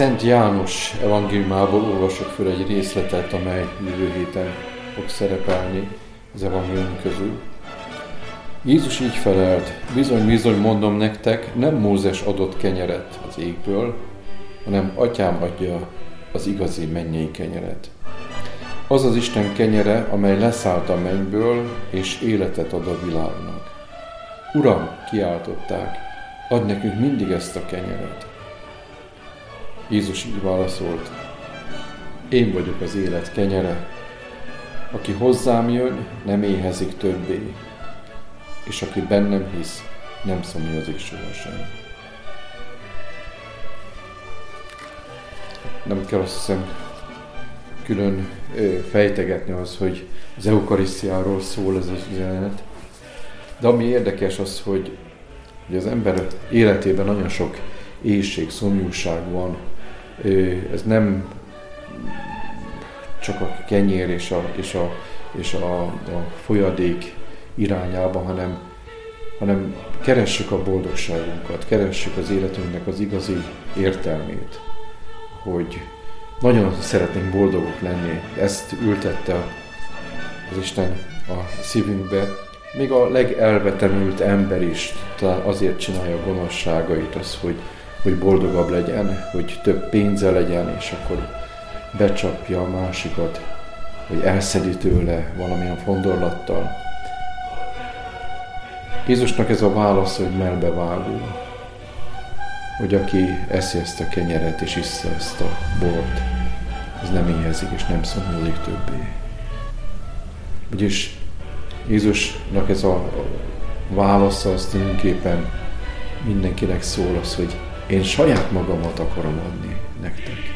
Szent János evangéliumából olvasok föl egy részletet, amely jövő héten fog szerepelni az evangélium közül. Jézus így felelt, bizony, bizony mondom nektek, nem Mózes adott kenyeret az égből, hanem atyám adja az igazi mennyei kenyeret. Az az Isten kenyere, amely leszállt a mennyből, és életet ad a világnak. Uram, kiáltották, adj nekünk mindig ezt a kenyeret. Jézus így válaszolt, én vagyok az élet kenyere, aki hozzám jön, nem éhezik többé, és aki bennem hisz, nem szomjazik sohasem. Nem kell azt hiszem külön fejtegetni az, hogy az eukarisztiáról szól ez az üzenet. De ami érdekes az, hogy, hogy az ember életében nagyon sok éjség, szomjúság van. Ez nem csak a kenyér és a, és a, és a, a folyadék irányába, hanem, hanem keressük a boldogságunkat, keressük az életünknek az igazi értelmét, hogy nagyon szeretnénk boldogok lenni. Ezt ültette az Isten a szívünkbe. Még a legelvetemült ember is azért csinálja a gonoszságait, az, hogy, hogy boldogabb legyen, hogy több pénze legyen, és akkor becsapja a másikat, hogy elszedi tőle valamilyen fondorlattal. Jézusnak ez a válasz, hogy melbevágó, hogy aki eszi ezt a kenyeret és issza ezt a bort, az nem éhezik és nem szomorúzik többé. Ugyis Jézusnak ez a válasza az tulajdonképpen mindenkinek szól az, hogy én saját magamat akarom adni nektek.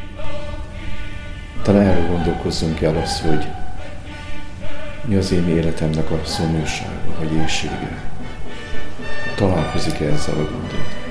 Talán erről gondolkozzunk el az, hogy mi az én életemnek a szomjúsága, vagy éjsége. Találkozik -e ezzel a gondolat?